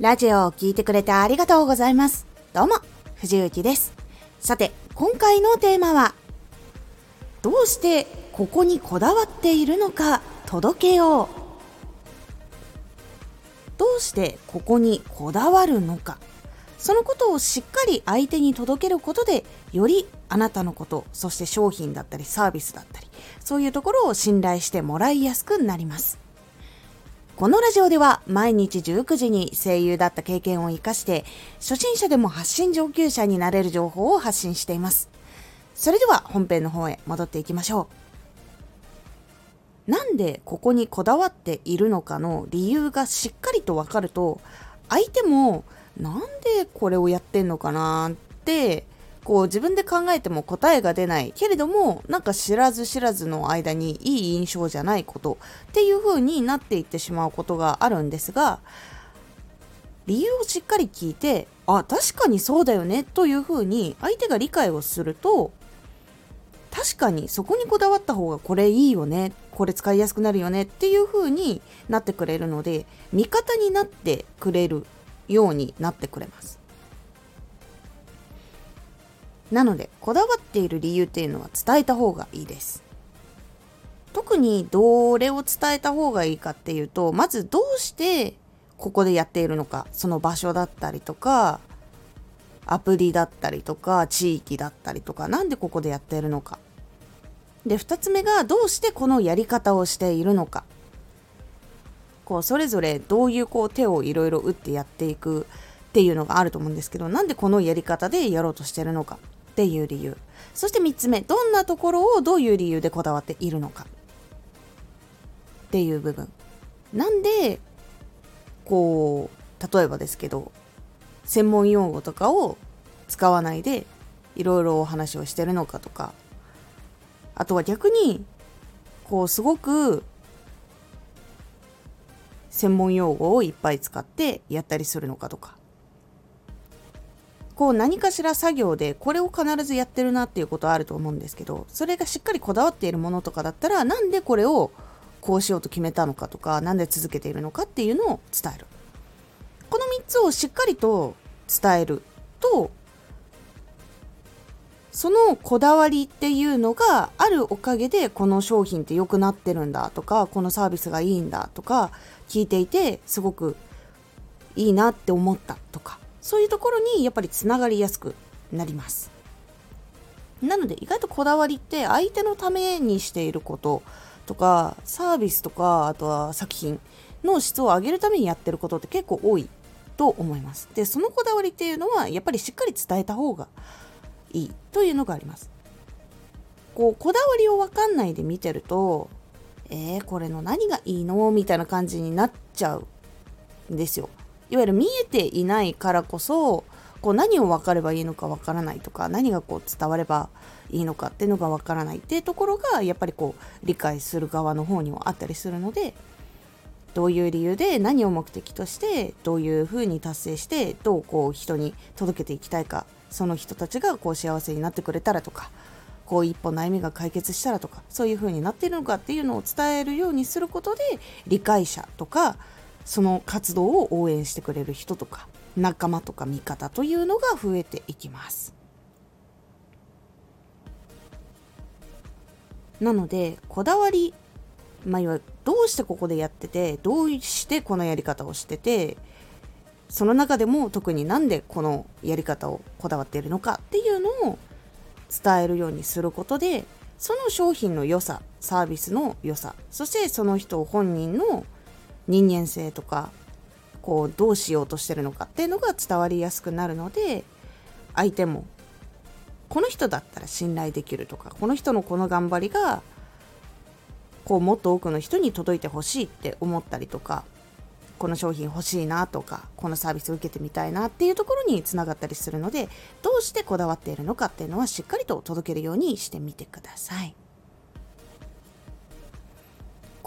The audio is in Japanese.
ラジオを聴いてくれてありがとうございます。どうも、藤幸です。さて、今回のテーマは、どうしてここにこだわっているのか届けよう。どうしてここにこだわるのか。そのことをしっかり相手に届けることで、よりあなたのこと、そして商品だったりサービスだったり、そういうところを信頼してもらいやすくなります。このラジオでは毎日19時に声優だった経験を活かして初心者でも発信上級者になれる情報を発信しています。それでは本編の方へ戻っていきましょう。なんでここにこだわっているのかの理由がしっかりとわかると相手もなんでこれをやってんのかなってこう自分で考えても答えが出ないけれどもなんか知らず知らずの間にいい印象じゃないことっていう風になっていってしまうことがあるんですが理由をしっかり聞いてあ確かにそうだよねという風に相手が理解をすると確かにそこにこだわった方がこれいいよねこれ使いやすくなるよねっていう風になってくれるので味方になってくれるようになってくれます。なのでこだわっている理由っていうのは伝えた方がいいです。特にどれを伝えた方がいいかっていうとまずどうしてここでやっているのかその場所だったりとかアプリだったりとか地域だったりとか何でここでやっているのか。で2つ目がどうしてこのやり方をしているのか。こうそれぞれどういうこう手をいろいろ打ってやっていくっていうのがあると思うんですけどなんでこのやり方でやろうとしてるのか。っていう理由。そして3つ目どんなところをどういう理由でこだわっているのか。っていう部分。なんでこう例えばですけど専門用語とかを使わないでいろいろお話をしてるのかとか。あとは逆にこうすごく専門用語をいっぱい使ってやったりするのかとか。こう何かしら作業でこれを必ずやってるなっていうことはあると思うんですけどそれがしっかりこだわっているものとかだったらなんでこれをこうしようと決めたのかとか何で続けているのかっていうのを伝える。この3つをしっかりと伝えるとそのこだわりっていうのがあるおかげでこの商品って良くなってるんだとかこのサービスがいいんだとか聞いていてすごくいいなって思ったとか。そういうところにやっぱりつながりやすくなります。なので意外とこだわりって相手のためにしていることとかサービスとかあとは作品の質を上げるためにやってることって結構多いと思います。でそのこだわりっていうのはやっぱりしっかり伝えた方がいいというのがあります。こうこだわりを分かんないで見てるとえー、これの何がいいの？みたいな感じになっちゃうんですよ。いわゆる見えていないからこそこう何を分かればいいのか分からないとか何がこう伝わればいいのかっていうのが分からないっていうところがやっぱりこう理解する側の方にもあったりするのでどういう理由で何を目的としてどういうふうに達成してどうこう人に届けていきたいかその人たちがこう幸せになってくれたらとかこう一歩悩みが解決したらとかそういう風になっているのかっていうのを伝えるようにすることで理解者とかその活動を応援してくれる人とか仲間とか味方というのが増えていきます。なのでこだわりまあ、いわゆるどうしてここでやっててどうしてこのやり方をしててその中でも特になんでこのやり方をこだわっているのかっていうのを伝えるようにすることでその商品の良さサービスの良さそしてその人本人の人間性とかこうどうしようとしてるのかっていうのが伝わりやすくなるので相手もこの人だったら信頼できるとかこの人のこの頑張りがこうもっと多くの人に届いてほしいって思ったりとかこの商品欲しいなとかこのサービス受けてみたいなっていうところにつながったりするのでどうしてこだわっているのかっていうのはしっかりと届けるようにしてみてください。